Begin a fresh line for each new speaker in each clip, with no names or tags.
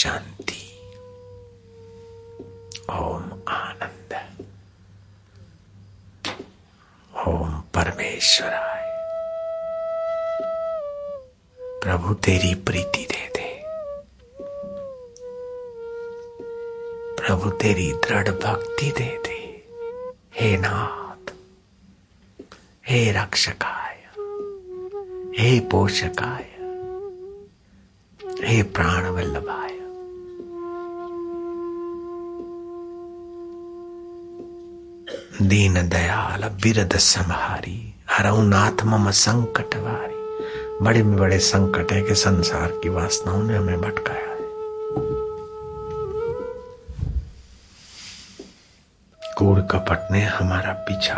शांति। ओम आनंद। ओम परमेश्वराय। प्रभु, तेरी प्रीति दे दे। प्रभु, तेरी दृढ़ भक्ति दे दे। हे नाथ, हे रक्षकाय, हे पोषकाय, हे प्राण वल्लभाय दीन दयाल बिरद संहारी हरऊ नाथ मम संकट वारी। बड़े में बड़े संकट है कि संसार की वासनाओं ने हमें भटकाया है। कूड़ कपट ने हमारा पीछा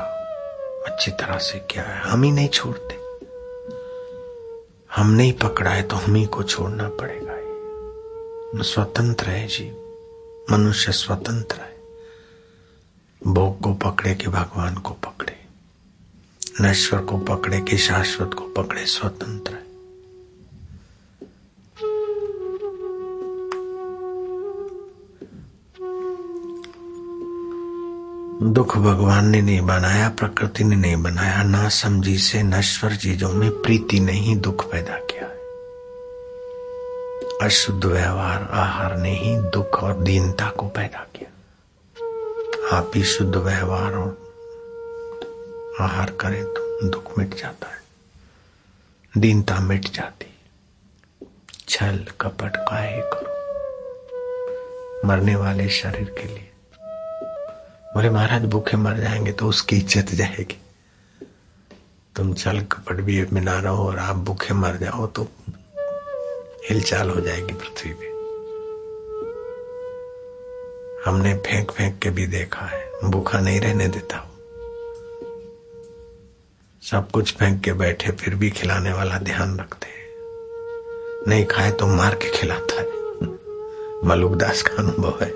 अच्छी तरह से किया है। हम ही नहीं छोड़ते। हम नहीं पकड़ा है तो हम ही को छोड़ना पड़ेगा। स्वतंत्र है जीव मनुष्य स्वतंत्र है। भोग को पकड़े कि भगवान को पकड़े। नश्वर को पकड़े कि शाश्वत को पकड़े, स्वतंत्र है। दुख भगवान ने नहीं बनाया, प्रकृति ने नहीं बनाया, ना समझी से नश्वर चीज़ों में प्रीति ने ही दुख पैदा किया है। अशुद्ध व्यवहार, आहार ने ही दुख और दीनता को पैदा किया। आप ही शुद्ध व्यवहार और आहार करें तो दुख मिट जाता है। दीनता मिट जाती छल, कपट, काहे करो। मरने वाले शरीर के लिए। बोले, महाराज, भूखे मर जाएँगे तो उसकी इज़्ज़त जाएगी। तुम छल, कपट, भी में रहो और आप भूखे मर जाओ तो हिलचाल हो जाएगी पृथ्वी पे। हमने फेंक फेंक के भी देखा है। भूखा नहीं रहने देता वो सब कुछ फेंक के बैठे, फिर भी खिलाने वाला ध्यान रखते हैं। नहीं खाए तो मार के खिलाता है। मलुकदास का अनुभव है।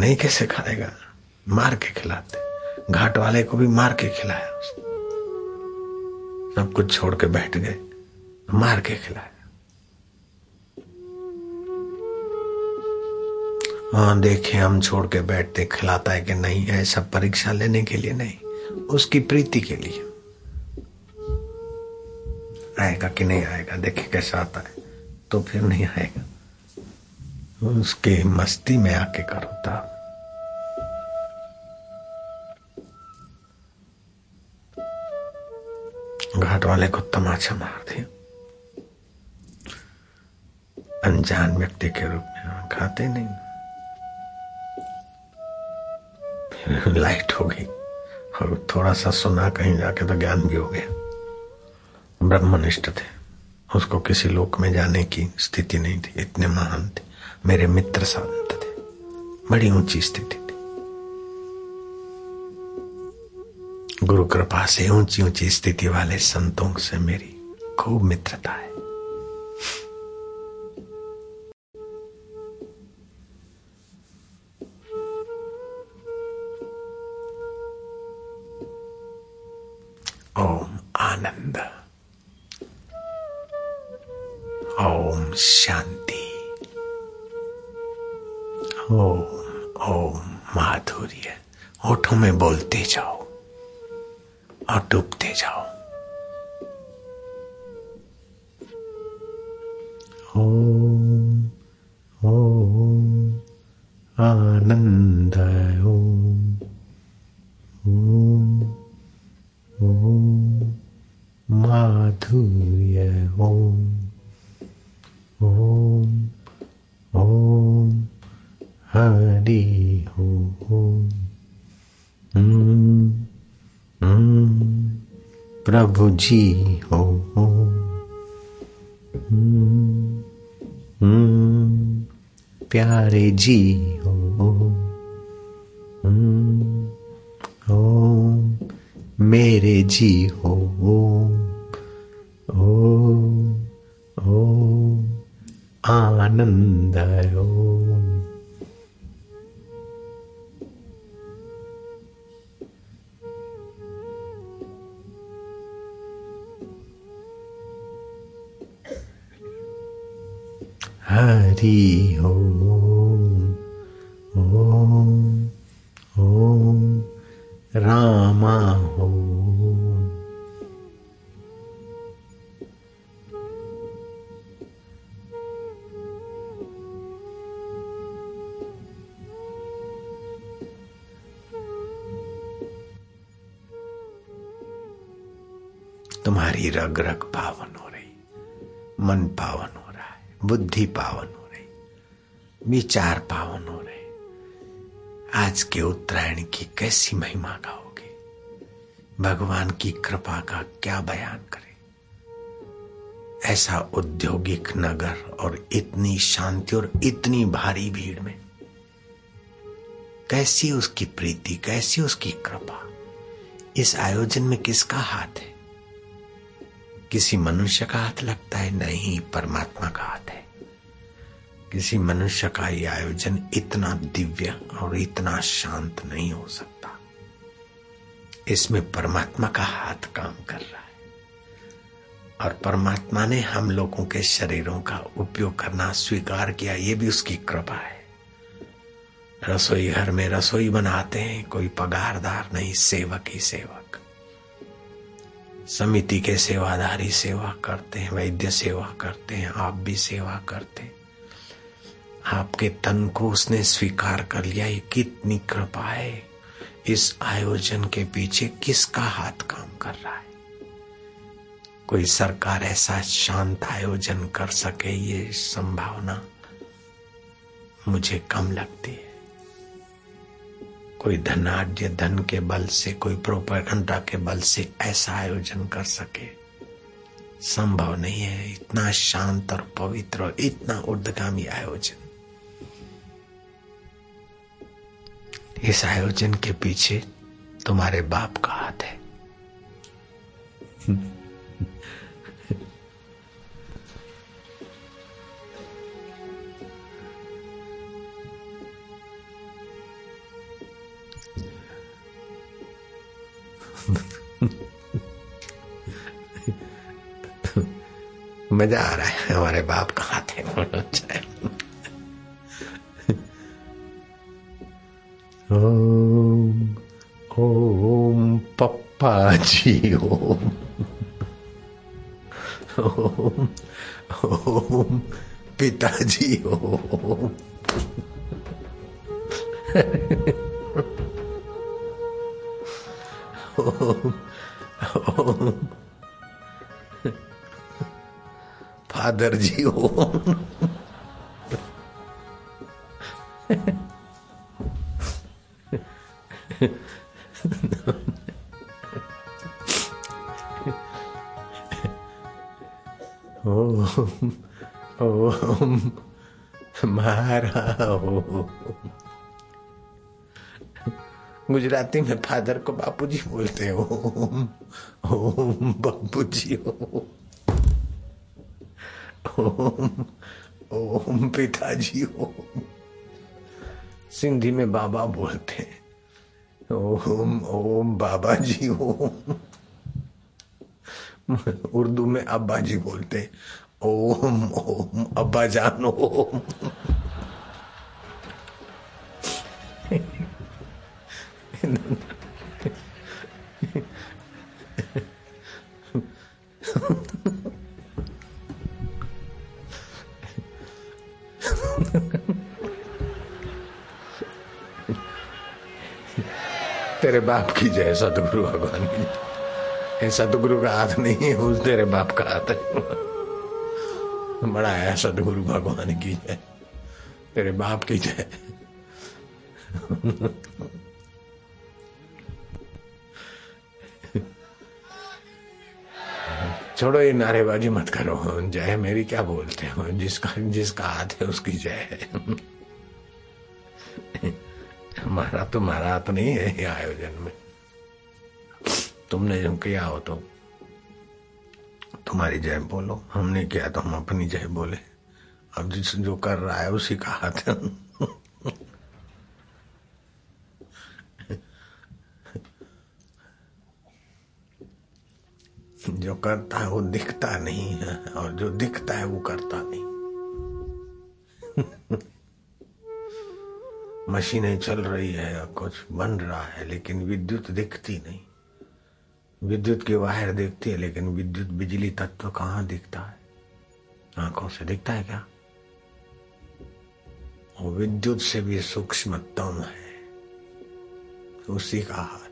नहीं कैसे खाएगा? मार के खिलाते। घाट वाले को भी मार के खिलाया सब कुछ छोड़ के बैठ गए। मार के खिलाया। हाँ देखे, हम छोड़ के बैठते, खिलाता है कि नहीं है सब परीक्षा लेने के लिए नहीं, उसकी प्रीति के लिए। आएगा कि नहीं आएगा, देखे कैसा आता है तो फिर नहीं आएगा। उसके मस्ती में आके करो तब घाट वाले को तमाचा मार दिया। अनजान व्यक्ति के रूप में खाते नहीं। लाइट हो गई और थोड़ा सा सुना कहीं जाके तो ज्ञान भी हो गया। ब्रह्मनिष्ठ थे। उसको किसी लोक में जाने की स्थिति नहीं थी। इतने महान थे। मेरे मित्र संत थे। बड़ी ऊँची स्थिति थी। गुरु कृपा से ऊँची ऊँची स्थिति वाले संतों से मेरी खूब मित्रता है। प्रभु जी हो। प्यारे जी हो। मेरे जी हो। ओ ओ आनंद ओ विचार पावन हो रहे आज के उत्तरायण की कैसी महिमा गाओगे? भगवान की कृपा का क्या बयान करें? ऐसा औद्योगिक नगर और इतनी शांति और इतनी भारी भीड़ में कैसी उसकी प्रीति, कैसी उसकी कृपा? इस आयोजन में किसका हाथ है? किसी मनुष्य का हाथ लगता है? नहीं, परमात्मा का हाथ है। किसी मनुष्य का यह आयोजन इतना दिव्य और इतना शांत नहीं हो सकता। इसमें परमात्मा का हाथ काम कर रहा है। और परमात्मा ने हम लोगों के शरीरों का उपयोग करना स्वीकार किया, ये भी उसकी कृपा है। रसोई घर में रसोई बनाते हैं, कोई पगारदार नहीं, सेवक ही सेवक। समिति के सेवादारी सेवा करते हैं, वैद्य सेवा करते हैं, आप भी सेवा करते हैं। आपके तन को उसने स्वीकार कर लिया, ये कितनी कृपा है। इस आयोजन के पीछे किसका हाथ काम कर रहा है? कोई सरकार ऐसा शांत आयोजन कर सके, ये संभावना मुझे कम लगती है। कोई धनाढ़ धन के बल से, कोई प्रोपेगंडा के बल से ऐसा आयोजन कर सके, संभव नहीं है। इतना शांत और पवित्र और इतना उर्दगामी आयोजन। इस आयोजन के पीछे तुम्हारे बाप का हाथ है। मज़ा आ रहा है, हमारे बाप का हाथ है। ओम ओम पप्पा जी ओम ओम ओम पिताजी ओम फादर जी ओम गुजराती में फादर को बापूजी बोलते हैं। बापूजी, ओम ओम पिताजी, ओम। सिंधी में बाबा बोलते हैं। ओम ओम बाबा जी ओम। उर्दू में अब्बा जी बोलते हैं। ओम ओम अब्बा जान ओम। तेरे बाप की जय सतगुरु भगवान की। जय सतगुरु का हाथ नहीं है, उस तेरे बाप का हाथ है। बड़ा है सतगुरु भगवान की जय। तेरे बाप की जय। छोड़ो, ये नारेबाजी मत करो जय मेरी क्या बोलते हो जिसका जिसका हाथ है, उसकी जय है। हमारा तुम्हारा हाथ नहीं है ये आयोजन में। तुमने जो किया हो तो तुम्हारी जय बोलो। हमने किया तो हम अपनी जय बोले। अब जिस, जो कर रहा है, उसी का हाथ है। जो करता है वो दिखता नहीं है, और जो दिखता है वो करता नहीं। मशीनें चल रही है, कुछ बन रहा है, लेकिन विद्युत दिखती नहीं। विद्युत की वायर दिखती है, लेकिन विद्युत बिजली तत्व कहाँ दिखता है? आँखों से दिखता है क्या? विद्युत से भी सूक्ष्मतम है। उसी का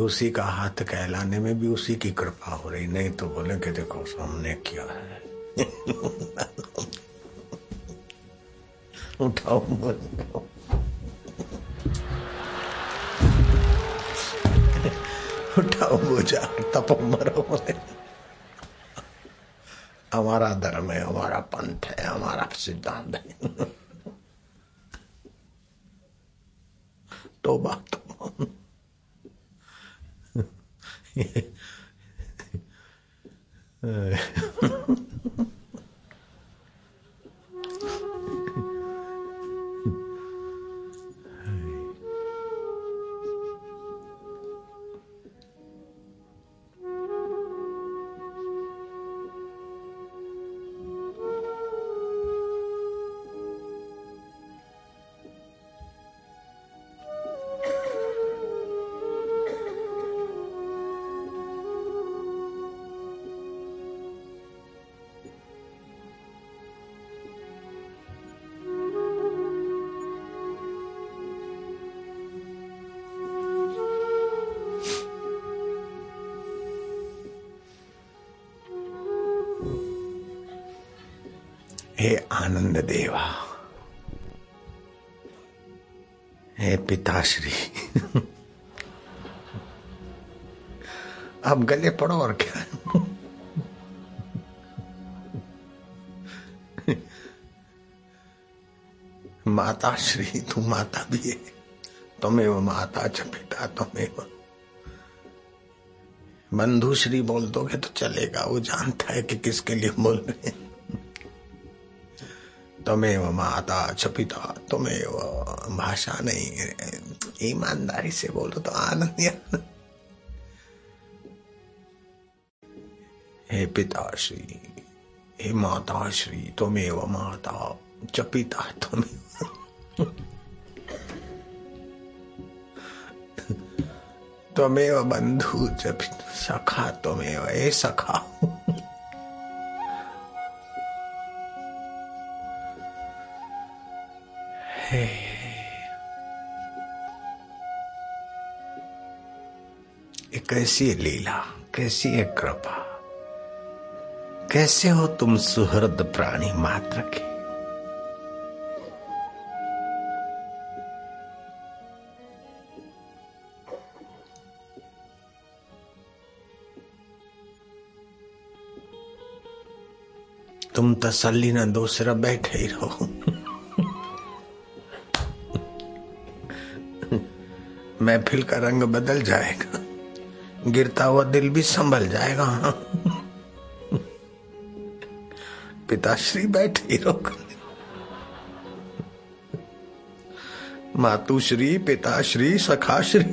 उसी का हाथ कहलाने में भी उसी की कृपा हो रही। नहीं तो बोले कि देखो हमने किया है। उठाओ उठाओ बोझा तपो मरो हमारा धर्म है, हमारा पंथ है, हमारा सिद्धांत है। तो बात हे आनंद देवा हे पिताश्री अब गले पड़ो और क्या माता श्री तू माता भी है तुम्हें वो माता च पिता तुम्हें बंधु श्री बोल दोगे तो चलेगा वो जानता है कि किसके लिए बोल रहे हैं तमेव माता च पिता तमेव भाषा नहीं ईमानदारी से बोलो तो आनंद हे पिताश्री, हे माताश्री त्वमेव माता च पिता त्वमेव त्वमेव बंधु च सखा त्वमेव ए सखा कैसी है लीला, कैसी है कृपा? कैसे हो तुम सुहृद प्राणी मात्र के? तुम तसल्ली न दूसरा बैठे ही रहो। महफिल का रंग बदल जाएगा। गिरता हुआ दिल भी संभल जाएगा। पिताश्री बैठे रोक मातुश्री, पिताश्री, सखाश्री।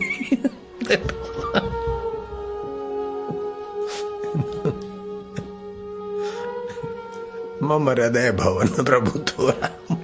मम हृदय भवन प्रभु थोड़ा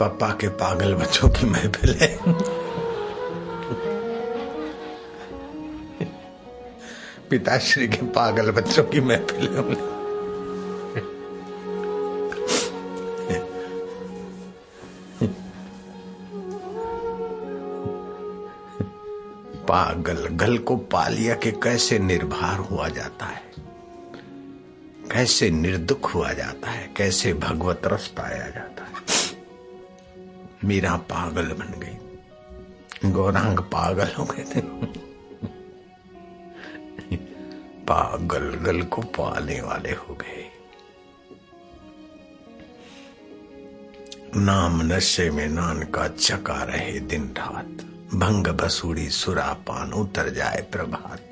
पापा के पागल बच्चों की महफिल है। पिताश्री के पागल बच्चों की महफिल है पागल गल को पालिया के कैसे निर्भर हुआ जाता है? कैसे निर्दुख हुआ जाता है? कैसे भगवत रस पाया जाता है? मीरा पागल बन गई। गौरांग पागल हो गए थे। पागल गल को पाने वाले हो गए। नाम नशे में नान का चका रहे दिन रात। भंग बसूड़ी सुरापान उतर जाए प्रभात।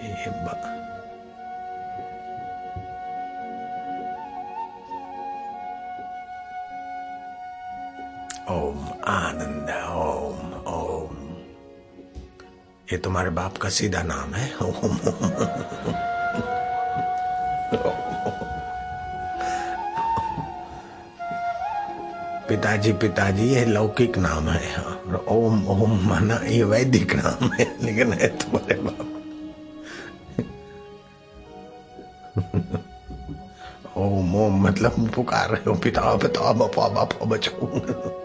ओम आनंद ओम ओम। ये तुम्हारे बाप का सीधा नाम है, ओम पिताजी पिताजी, ये लौकिक नाम है हाँ। ओम ओम माना ये वैदिक नाम है, लेकिन है तुम्हारे बाप। ओम ओम मतलब पुकार रहे हो, पिता पिता, बापा बापा बचाओ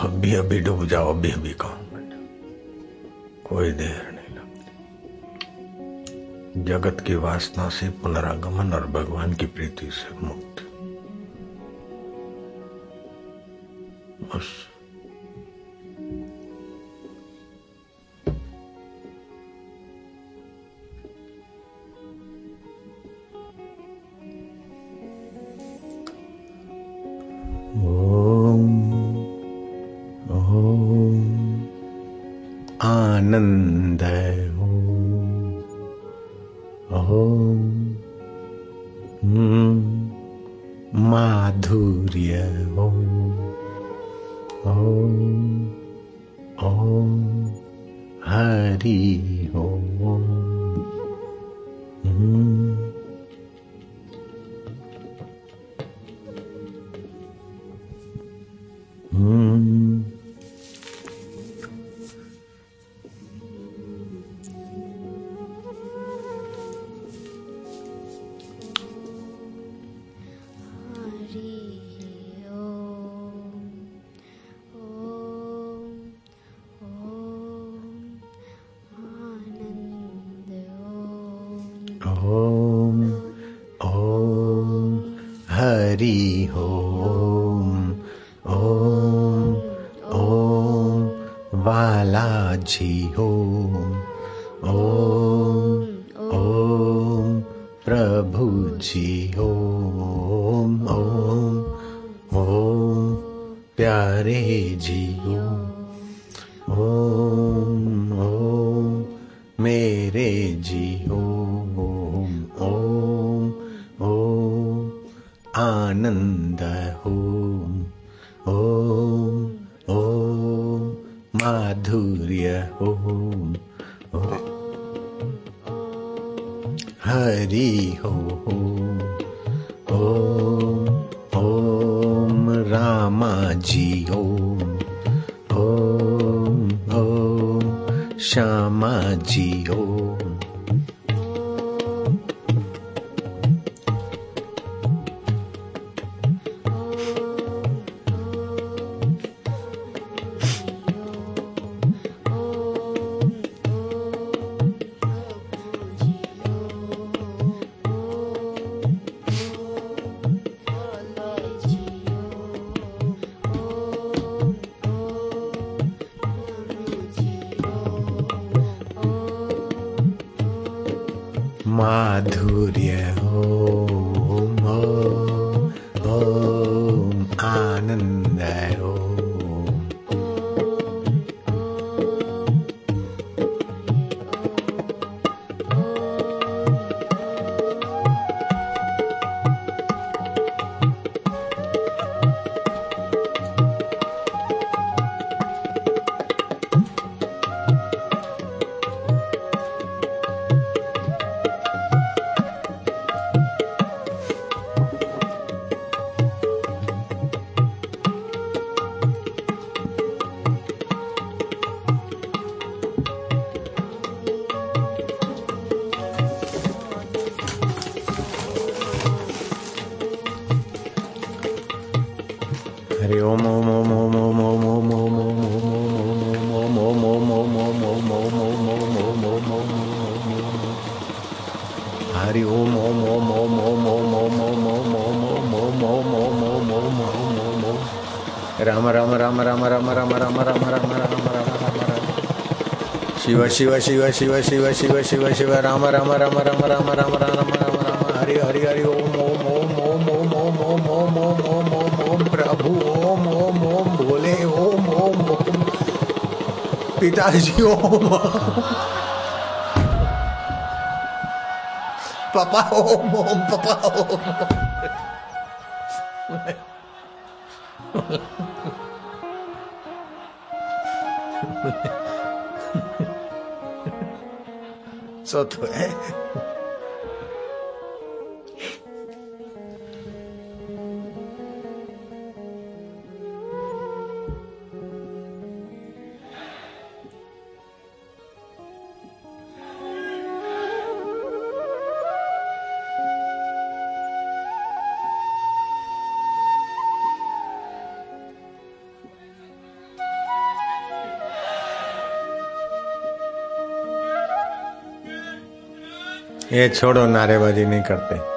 अभी अभी डूब जाओ, अभी अभी कहो कोई देर नहीं लगती। जगत की वासना से पुनरागमन और भगवान की प्रीति से मुक्त। आनंद जी ओम ओम ओम आनंद शिव शिव शिव शिव शिव शिव शिव शिव राम राम राम राम राम राम राम राम राम हरि हरि हरि ओम ओम ओम ओम ओम ओम ओम ओम ओम ओम ओम प्रभु ओम ओम ओम भोले ओम ओम ओम पिताजी ओम पापा ओम ओम पापा ओम 我腿 ये छोड़ो नारेबाजी नहीं करते।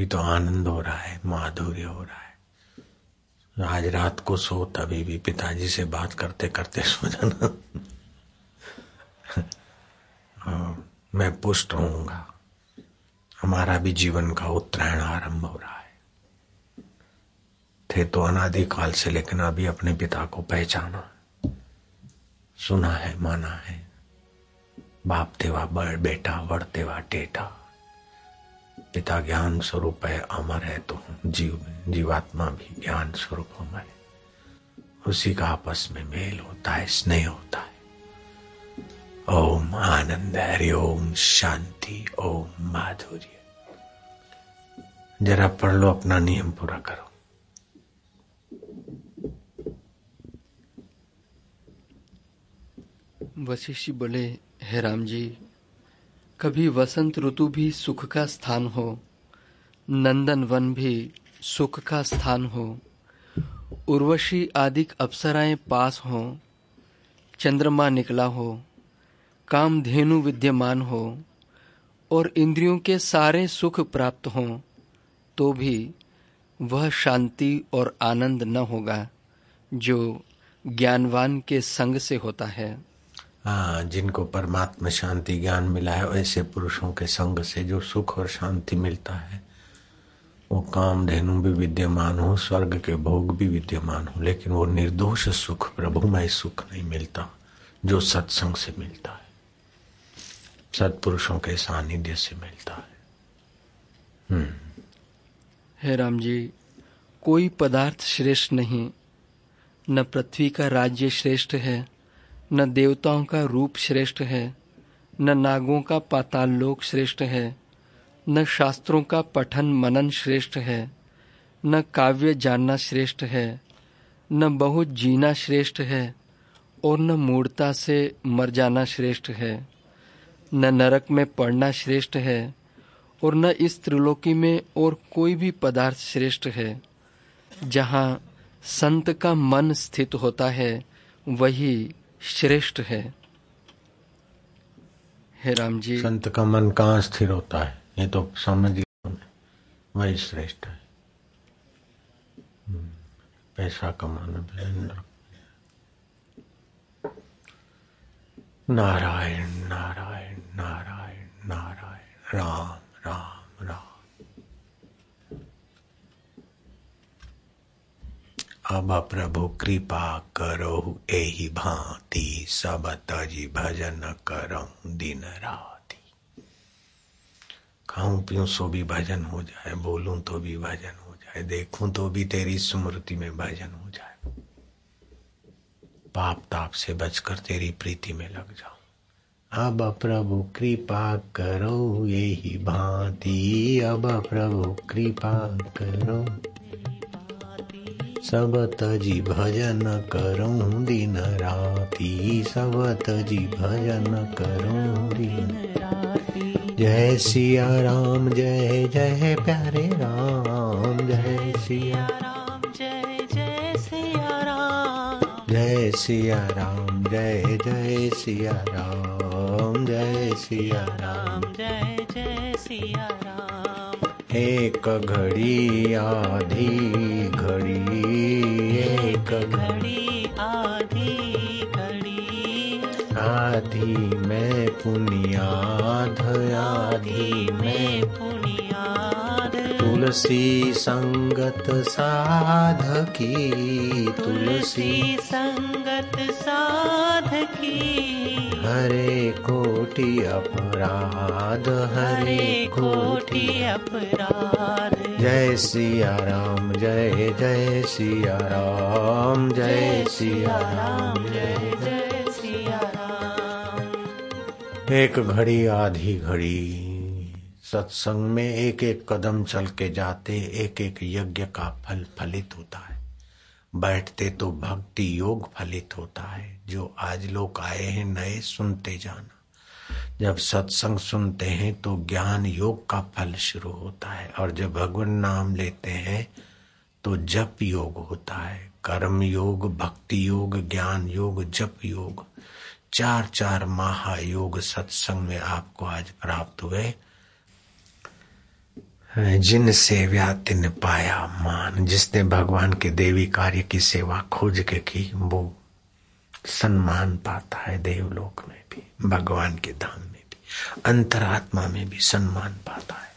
अभी तो आनंद हो रहा है माधुर्य हो रहा है। आज रात को सो तभी भी पिताजी से बात करते करते सो जाना। हाँ, मैं पुष्ट होऊँगा हमारा भी जीवन का उत्तरायण आरंभ हो रहा है। थे तो अनादिकाल से लेकिन अभी अपने पिता को पहचाना। सुना है माना है। बाप तेवा बेटा वड़ तेवा टेटा। पिता ज्ञान स्वरूप है, अमर है तो जीव, जीवात्मा भी ज्ञान स्वरूप अमर है। उसी का आपस में मेल होता है, स्नेह होता है। ओम आनंद, हरि ओम, शांति, ओम माधुर्य। जरा पढ़ लो, अपना नियम पूरा करो।
वशिष्ठ बोले, हे राम जी कभी वसंत ऋतु भी सुख का स्थान हो, नंदन वन भी सुख का स्थान हो। उर्वशी आदि अप्सराएँ पास हो, चंद्रमा निकला हो, कामधेनु विद्यमान हो, और इंद्रियों के सारे सुख प्राप्त हो तो भी वह शांति और आनंद न होगा, जो ज्ञानवान के संग से होता है।
हाँ जिनको परमात्मा शांति ज्ञान मिला है, ऐसे पुरुषों के संग से जो सुख और शांति मिलता है, वो काम धेनु भी विद्यमान हो, स्वर्ग के भोग भी विद्यमान हो, लेकिन वो निर्दोष सुख प्रभुमय सुख नहीं मिलता, जो सत्संग से मिलता है। सत्पुरुषों के सानिध्य से मिलता है।
हम्म। हे राम जी, कोई पदार्थ श्रेष्ठ नहीं, न पृथ्वी का राज्य श्रेष्ठ है न देवताओं का रूप श्रेष्ठ है, न नागों का पाताल लोक श्रेष्ठ है, न शास्त्रों का पठन मनन श्रेष्ठ है, न काव्य जानना श्रेष्ठ है, न बहुत जीना श्रेष्ठ है, और न मूर्ता से मर जाना श्रेष्ठ है, न नरक में पढ़ना श्रेष्ठ है, और न इस त्रिलोकी में और कोई भी पदार्थ श्रेष्ठ है। जहाँ संत का मन स्थित होता है, वही श्रेष्ठ है। हे राम जी।
संत का मन कहाँ स्थिर होता है? ये तो समझ वही श्रेष्ठ है। हम्म, पैसा कमाना नारायण नारायण नारायण नारायण राम राम राम। अब प्रभु कृपा करो एही भांति सब तजी भजन करो दिन रात। खाऊं पीऊं सो भी भजन हो जाए, बोलूँ तो भी भजन हो जाए, देखूँ तो भी तेरी स्मृति में भजन हो जाए। पाप ताप से बचकर तेरी प्रीति में लग जाऊँ। अब प्रभु कृपा करो यही भांति, अब प्रभु कृपा करो सब तजी भजन करूँ दिन राती, सब तजी भजन करूँ दिन जय सिया राम, जय जय प्यारे राम, जय सिया राम, जय जय सिया राम। जय सिया राम, जय जय सिया राम, जय सिया राम, जय जय सिया राम। एक घड़ी आधी घड़ी। एक घड़ी आधी घड़ी। आधी मैं पुनिया आधी में पुनियाध तुलसी संगत साधकी तुलसी संगत साधकी। हरे कोटि अपराध हरे कोटि अपराध। जय सिया राम जय जय सिया राम जय सिया राम जय जय सिया एक घड़ी आधी घड़ी। सत्संग में एक एक कदम चल के जाते एक एक यज्ञ का फल फलित होता है। बैठते तो भक्ति योग फलित होता है। जो आज लोग आए हैं, नए सुनते जाना। जब सत्संग सुनते हैं तो ज्ञान योग का फल शुरू होता है। और जब भगवान नाम लेते हैं तो जप योग होता है। कर्म योग, भक्ति योग, ज्ञान योग, जप योग। चार चार महायोग सत्संग में आपको आज प्राप्त हुए। जिन सेव्या तिन पाया मान, जिसने भगवान के देवी कार्य की सेवा खोज के की, वो सम्मान पाता है देवलोक में भी, भगवान के धाम में भी, अंतरात्मा में भी सम्मान पाता है।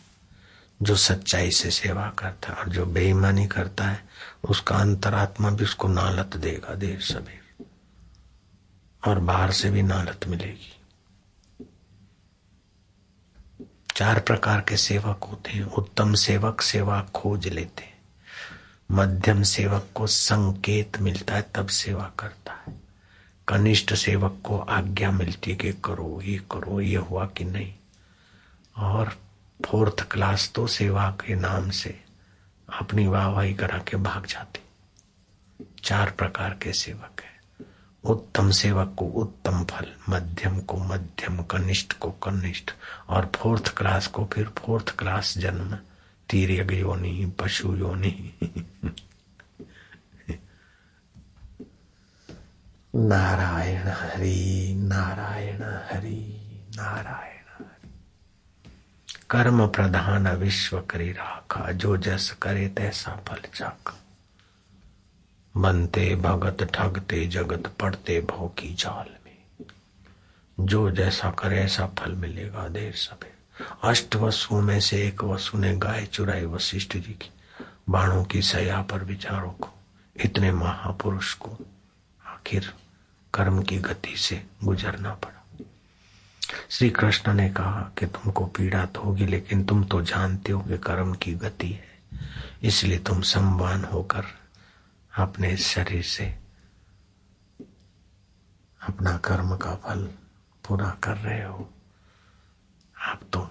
जो सच्चाई से सेवा करता है और जो बेईमानी करता है, उसका अंतरात्मा भी उसको नालत देगा देर सभी। और बाहर से भी नालत मिलेगी। चार प्रकार के सेवक होते हैं। उत्तम सेवक सेवा खोज लेते हैं। मध्यम सेवक को संकेत मिलता है, तब सेवा करता है। कनिष्ठ सेवक को आज्ञा मिलती कि करो, ये करो, ये हुआ कि नहीं। और फोर्थ क्लास तो सेवा के नाम से अपनी वाहवाही करा के भाग जाते। चार प्रकार के सेवक है। उत्तम सेवक को उत्तम फल, मध्यम को मध्यम, कनिष्ठ को कनिष्ठ, और फोर्थ क्लास को फिर फोर्थ क्लास जन्म। तीर्यग योनि, पशु योनि। नारायण हरि नारायण हरि नारायण हरि। कर्म प्रधान विश्व करी राखा, जो जस करे तैसा फल चाका। बनते भगत, ठगते जगत पड़ते भौ की जाल में। जो जैसा करे ऐसा फल मिलेगा देर सवेर। अष्ट वसुओं में से एक वसु ने गाय चुराई वशिष्ठ जी की। बाणों की सया पर विचारों को, इतने महापुरुष को आखिर कर्म की गति से गुजरना पड़ा। श्री कृष्ण ने कहा कि तुमको पीड़ा तो होगी, लेकिन तुम तो जानते हो कि कर्म की गति है। इसलिए तुम सम्मान होकर अपने शरीर से अपना कर्म का फल पूरा कर रहे हो, आप तो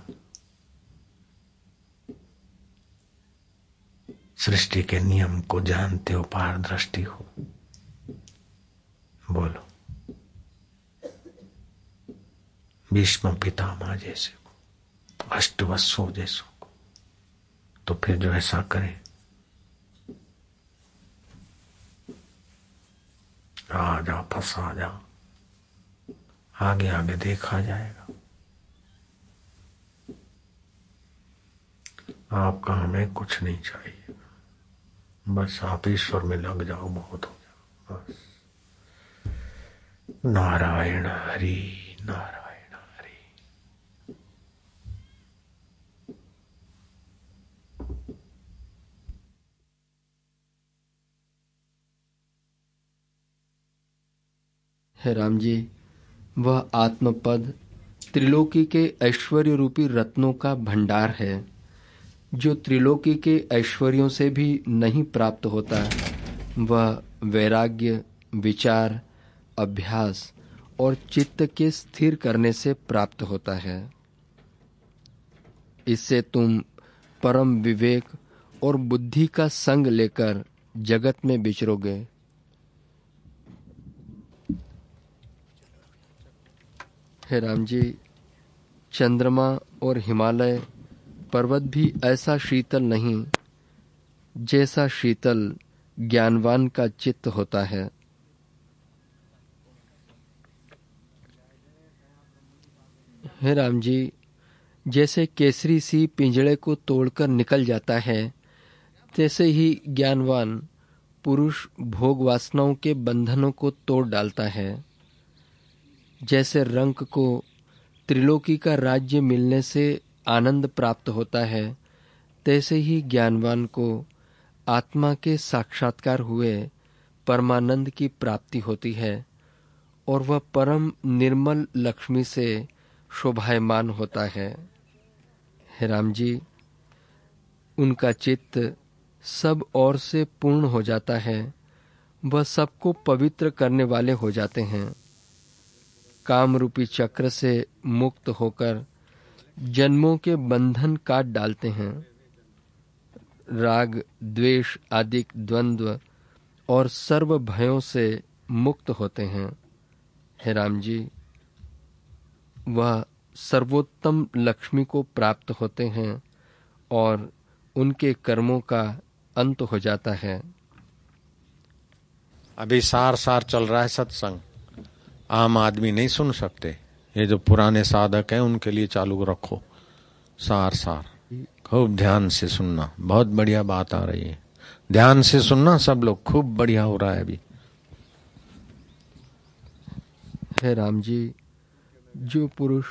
सृष्टि के नियम को जानते हो पारदृष्टि हो। बोलो। भीष्म पितामह जैसे को, अष्टवत्सो जैसो को तो फिर जो ऐसा करे आ जाओ। आगे आगे देखा जाएगा। आपका हमें कुछ नहीं चाहिए। बस आप ईश्वर में लग जाओ, बहुत हो जाओ। बस। नारायण हरि, नारायण।
है राम जी। वह आत्मपद त्रिलोकी के ऐश्वर्य रूपी रत्नों का भंडार है, जो त्रिलोकी के ऐश्वर्यों से भी नहीं प्राप्त होता। वह वैराग्य, विचार, अभ्यास और चित्त के स्थिर करने से प्राप्त होता है। इससे तुम परम विवेक और बुद्धि का संग लेकर जगत में विचरोगे हे राम जी चंद्रमा और हिमालय पर्वत भी ऐसा शीतल नहीं, जैसा शीतल ज्ञानवान का चित्त होता है। हे राम जी जैसे केसरी सी पिंजड़े को तोड़कर निकल जाता है, तैसे ही ज्ञानवान पुरुष भोग वासनाओं के बंधनों को तोड़ डालता है। जैसे रंक को त्रिलोकी का राज्य मिलने से आनंद प्राप्त होता है, तैसे ही ज्ञानवान को आत्मा के साक्षात्कार हुए परमानंद की प्राप्ति होती है, और वह परम निर्मल लक्ष्मी से शोभायमान होता है। हे राम जी, उनका चित्त सब और से पूर्ण हो जाता है, वह सबको पवित्र करने वाले हो जाते हैं। काम रूपी चक्र से मुक्त होकर जन्मों के बंधन काट डालते हैं। राग, द्वेष आदि द्वंद्व और सर्व भयों से मुक्त होते हैं। हे राम जी, वह सर्वोत्तम लक्ष्मी को प्राप्त होते हैं और उनके कर्मों का अंत हो जाता है।
अभी सार सार चल रहा है सत्संग। आम आदमी नहीं सुन सकते। ये जो पुराने साधक हैं, उनके लिए चालू रखो। सार सार। खूब ध्यान से सुनना। बहुत बढ़िया बात आ रही है। ध्यान से सुनना सब लोग। खूब बढ़िया हो रहा है अभी।
हे राम जी, जो पुरुष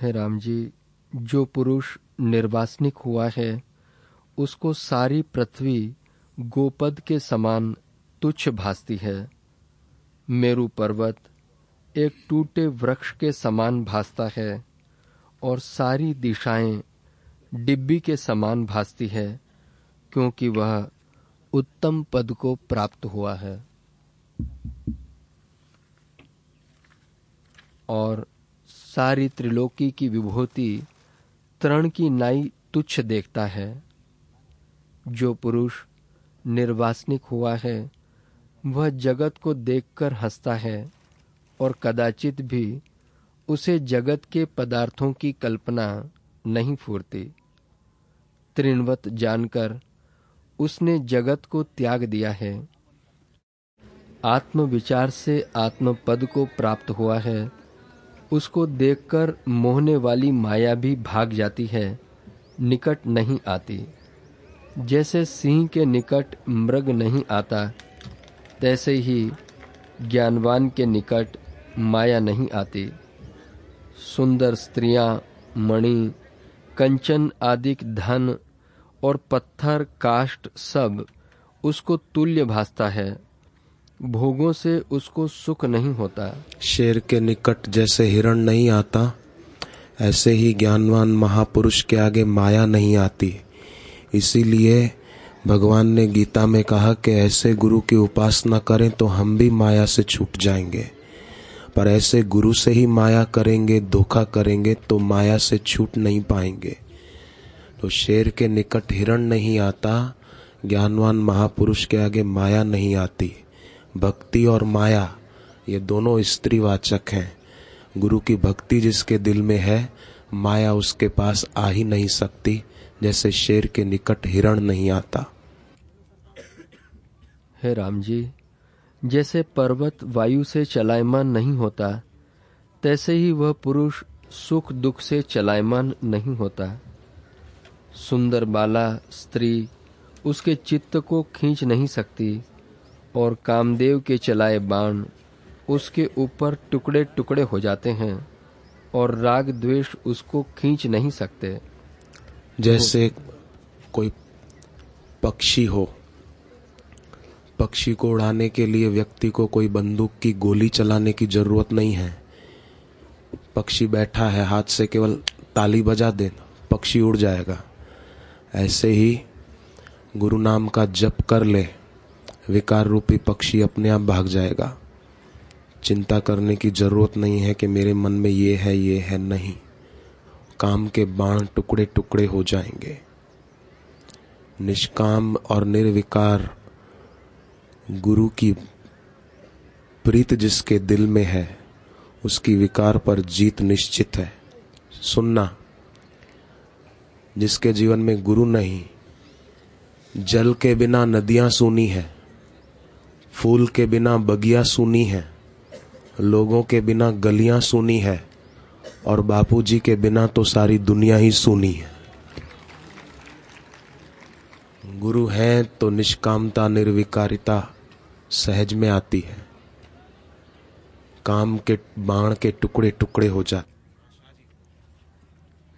है राम जी, जो पुरुष निर्वासनिक हुआ है, उसको सारी पृथ्वी गोपद के समान तुच्छ भासती है। मेरु पर्वत एक टूटे वृक्ष के समान भासता है और सारी दिशाएँ डिब्बी के समान भासती है, क्योंकि वह उत्तम पद को प्राप्त हुआ है। और सारी त्रिलोकी की विभूति तरण की नाई तुच्छ देखता है, जो पुरुष निर्वासनिक हुआ है वह जगत को देखकर हंसता है और कदाचित भी उसे जगत के पदार्थों की कल्पना नहीं फूरती। तृणवत जानकर उसने जगत को त्याग दिया है। आत्मविचार से आत्मपद को प्राप्त हुआ है। उसको देखकर मोहने वाली माया भी भाग जाती है, निकट नहीं आती। जैसे सिंह के निकट मृग नहीं आता तैसे ही ज्ञानवान के निकट माया नहीं आती। सुंदर स्त्रियाँ, मणि, कंचन आदि धन और पत्थर, काष्ट सब उसको तुल्य भासता है। भोगों से उसको सुख नहीं होता।
शेर के निकट जैसे हिरण नहीं आता, ऐसे ही ज्ञानवान महापुरुष के आगे माया नहीं आती। इसीलिए भगवान ने गीता में कहा कि ऐसे गुरु की उपासना करें तो हम भी माया से छूट जाएँगे। पर ऐसे गुरु से ही माया करेंगे, धोखा करेंगे तो माया से छूट नहीं पाएँगे। तो शेर के निकट हिरण नहीं आता, ज्ञानवान महापुरुष के आगे माया नहीं आती। भक्ति और माया, ये दोनों स्त्रीवाचक हैं। गुरु की भक्ति जिसके दिल में है, माया उसके पास आ ही नहीं सकती, जैसे शेर के निकट हिरण नहीं आता।
है राम जी, जैसे पर्वत वायु से चलायमान नहीं होता, तैसे ही वह पुरुष सुख दुख से चलायमान नहीं होता। सुंदर बाला स्त्री उसके चित्त को खींच नहीं सकती और कामदेव के चलाए बाण उसके ऊपर टुकड़े टुकड़े हो जाते हैं और राग द्वेष उसको खींच नहीं सकते।
जैसे कोई पक्षी हो पक्षी को उड़ाने के लिए व्यक्ति को कोई बंदूक की गोली चलाने की ज़रूरत नहीं है। पक्षी बैठा है, हाथ से केवल ताली बजा देना पक्षी उड़ जाएगा। ऐसे ही गुरु नाम का जप कर ले, विकार रूपी पक्षी अपने आप भाग जाएगा। चिंता करने की ज़रूरत नहीं है कि मेरे मन में ये है ये है नहीं। काम के बाण टुकड़े टुकड़े हो जाएँगे। निष्काम और निर्विकार गुरु की प्रीत जिसके दिल में है, उसकी विकार पर जीत निश्चित है। सुनना, जिसके जीवन में गुरु नहीं, जल के बिना नदियाँ सुनी है, फूल के बिना बगिया सुनी है, लोगों के बिना गलियाँ सुनी है, और बापूजी के बिना तो सारी दुनिया ही सुनी है। गुरु हैं तो निष्कामता, निर्विकारिता सहज में आती है। काम के, बाण के टुकड़े टुकड़े हो जाते।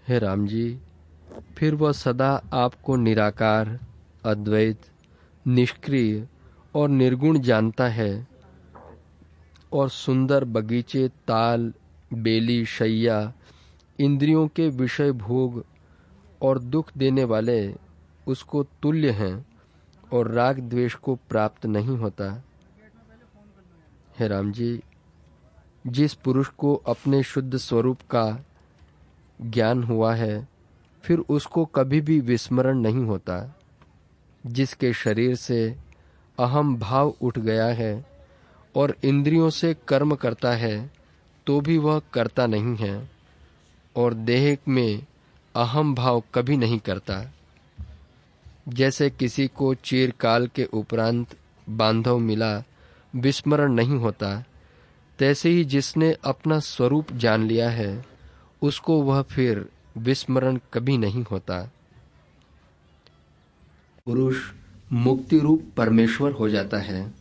हे राम जी फिर वह सदा आपको निराकार, अद्वैत, निष्क्रिय और निर्गुण जानता है और सुंदर बगीचे, ताल, बेली, शैया, इंद्रियों के विषय भोग और दुख देने वाले उसको तुल्य हैं। और राग द्वेष को प्राप्त नहीं होता। है राम जी, जिस पुरुष को अपने शुद्ध स्वरूप का ज्ञान हुआ है, फिर उसको कभी भी विस्मरण नहीं होता, जिसके शरीर से अहम भाव उठ गया है और इंद्रियों से कर्म करता है तो भी वह करता नहीं है और देह में अहम भाव कभी नहीं करता। जैसे किसी को चिरकाल के उपरांत बांधव मिला विस्मरण नहीं होता। तैसे ही जिसने अपना स्वरूप जान लिया है उसको वह फिर विस्मरण कभी नहीं होता। पुरुष मुक्ति रूप परमेश्वर हो जाता है।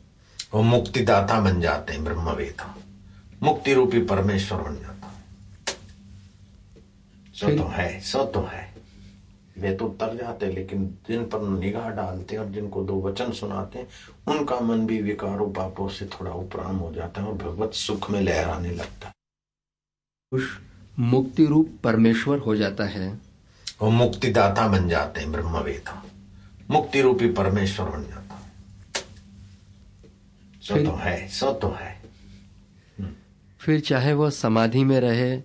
वो मुक्तिदाता बन जाते हैं ब्रह्मवेता मुक्ति रूपी परमेश्वर बन जाता है। सो तो है सो तो है। वे तो उतर जाते लेकिन जिन पर निगाह डालते हैं और जिनको दो वचन सुनाते हैं उनका मन भी विकारों पापों से थोड़ा उपराम हो जाता है और भगवत सुख में लहराने लगता
है। मुक्ति रूप परमेश्वर हो जाता है।
वो मुक्तिदाता बन जाते हैं ब्रह्मवेता मुक्ति रूपी परमेश्वर बन जाता है। सो तो है सो तो है।
हम्म। फिर चाहे वह समाधि में रहे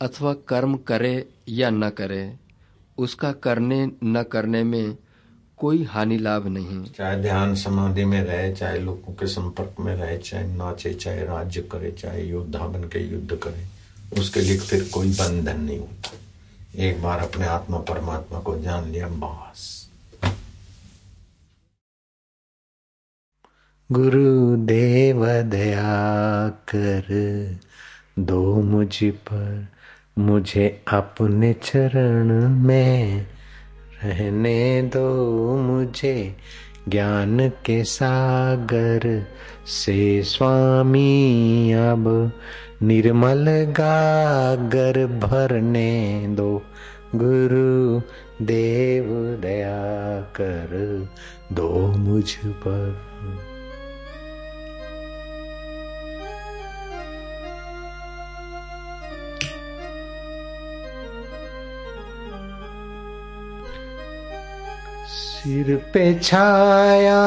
अथवा कर्म करे या न करे उसका करने न करने में कोई हानि लाभ नहीं।
चाहे ध्यान समाधि में रहे चाहे लोगों के संपर्क में रहे चाहे नाचे चाहे राज्य करे चाहे योद्धा बन के युद्ध करे उसके लिए फिर कोई बंधन नहीं होता। एक बार अपने आत्मा परमात्मा को जान लिया बस। गुरुदेव दया कर दो मुझ पर। मुझे अपने चरण में रहने दो, मुझे ज्ञान के सागर से स्वामी अब निर्मल गागर भरने दो। गुरु देव दया कर दो मुझ पर। सिर पे छाया,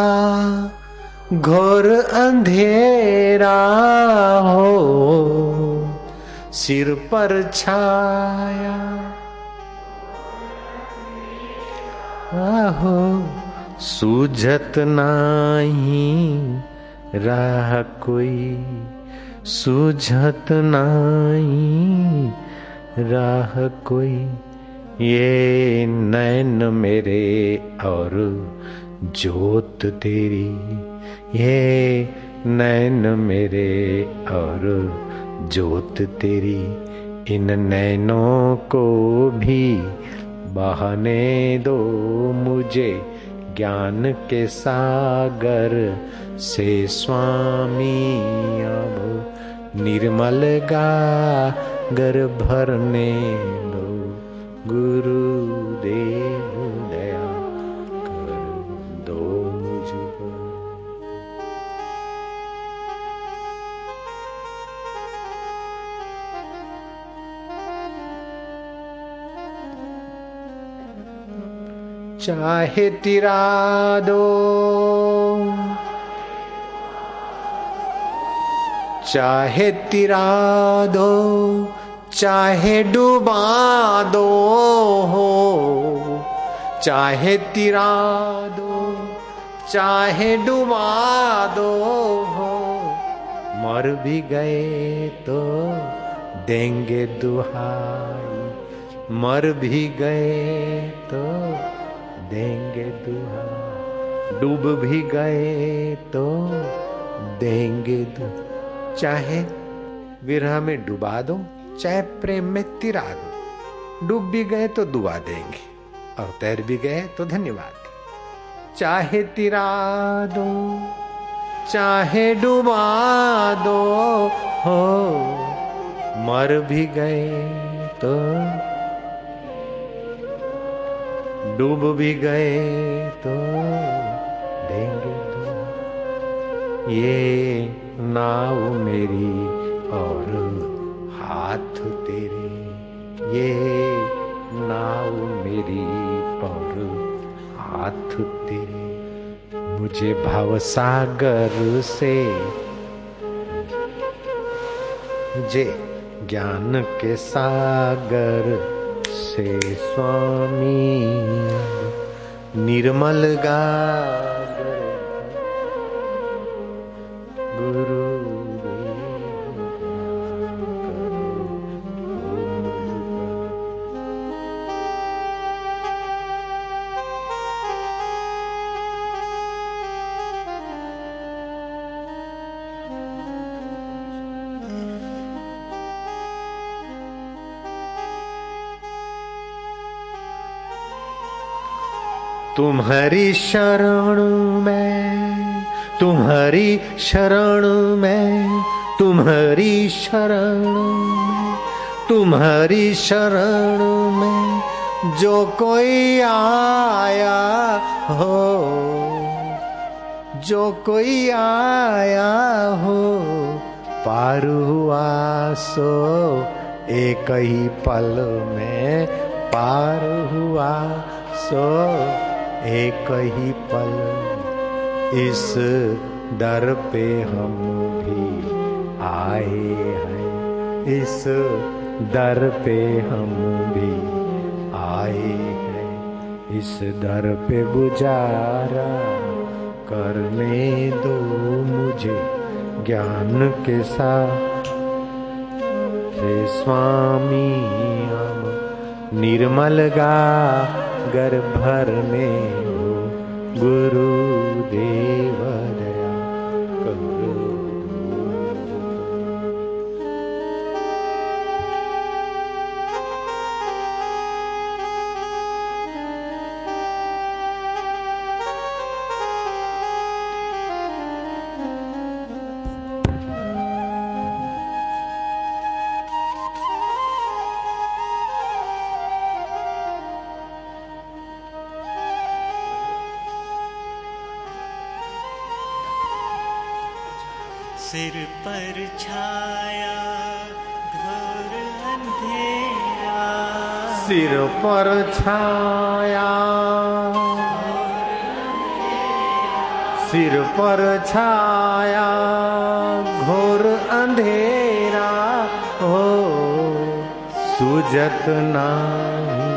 घोर अंधेरा हो, सिर पर छाया। आहो, सूझत नाही राह कोई, सूझत नाही राह कोई। ये नैन मेरे और जोत तेरी, ये नैन मेरे और जोत तेरी, इन नैनों को भी बहने दो मुझे ज्ञान के सागर से स्वामी। अब निर्मल गागर भरने दो गुरुदेव दया कर दो मुझ पर चाहे तिरा दो। चाहे तिरा दो। चाहे डुबा दो हो, चाहे तिरा दो, चाहे डुबा दो हो, मर भी गए तो देंगे दुहाई, मर भी गए तो देंगे दुहाई, डूब भी गए तो देंगे दु चाहे विरह में डुबा दो चाहे प्रेम में तिरा दो डूब भी गए तो दुआ देंगे, और तैर भी गए तो धन्यवाद। चाहे तिरा दो चाहे डुबा दो हो, मर भी गए तो डूब भी गए तो देंगे तो। ये नाव मेरी और हाथ तेरे, ये नाव मेरी और हाथ तेरे। मुझे भाव सागर से जे ज्ञान के सागर से, स्वामी। निर्मल गागर तुम्हारी शरण में, तुम्हारी शरण में, तुम्हारी शरण में, तुम्हारी शरण में जो कोई आया हो, जो कोई आया हो, पार हुआ सो एक ही पल में पार हुआ सो। एक ही पल, इस दर पे हम भी आए हैं। इस दर पे हम भी आए हैं। इस दर पे गुजारा करने दो मुझे ज्ञान के साथ। से स्वामी, हम निर्मल गा गर में हो गुरु
पर छाया, घोर अंधेरा,
हो सुजत नाही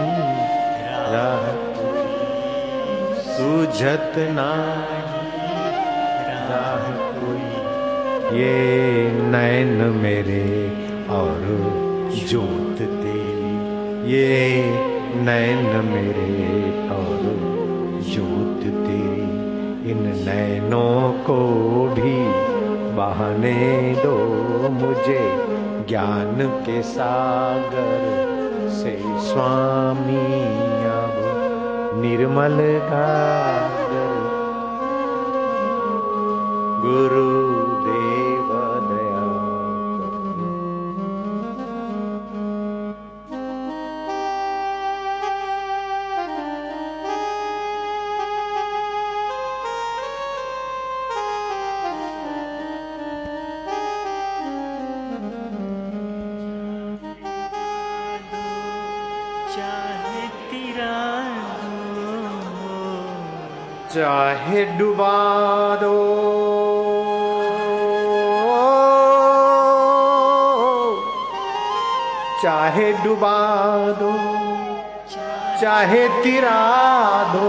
सुजत नाही कोई। ये नैन मेरे और जोत तेरी, ये नैन मेरे इन नैनों को भी बहाने दो मुझे ज्ञान के सागर से स्वामी। अब निर्मल का गुरु
चाहे
डुबा दो। चाहे डुबा दो। चाहे तिरा दो।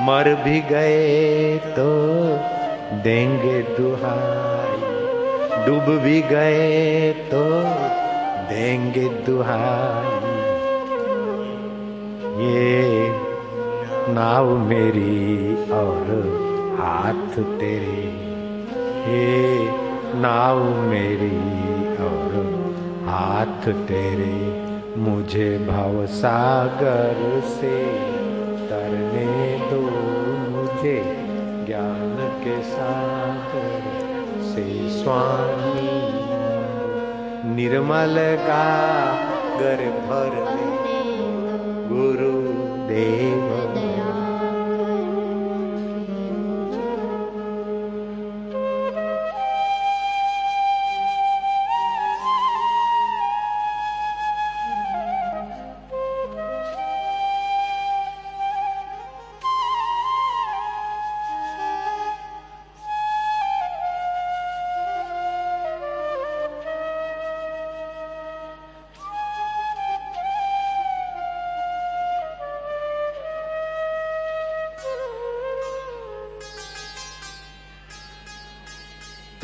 मर भी गए तो देंगे दुहाई। डूब भी गए तो देंगे दुहाई। ये नाव मेरी और हाथ तेरे। ये नाव मेरी और हाथ तेरे, मुझे भव सागर से तरने दो। मुझे ज्ञान के सागर से स्वामी निर्मल का गर भर गुरु देव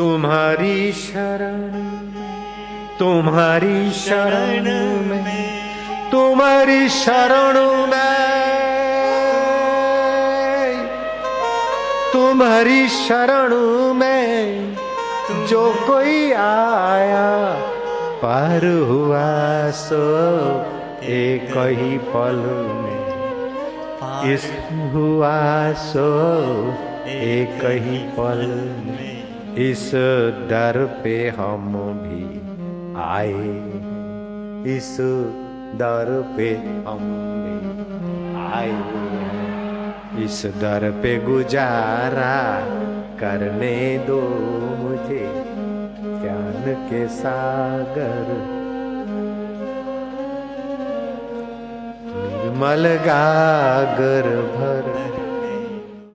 तुम्हारी शरण तुम्हारी शरण में, तुम्हारी शरण में, तुम्हारी शरण में जो कोई आया, पार हुआ सो एक ही पल में, इस हुआ सो एक ही पल में। इस दर पे हम भी आए। इस दर पे हम भी आए। इस दर पे गुजारा करने दो मुझे ज्ञान के सागर। निर्मल गागर भर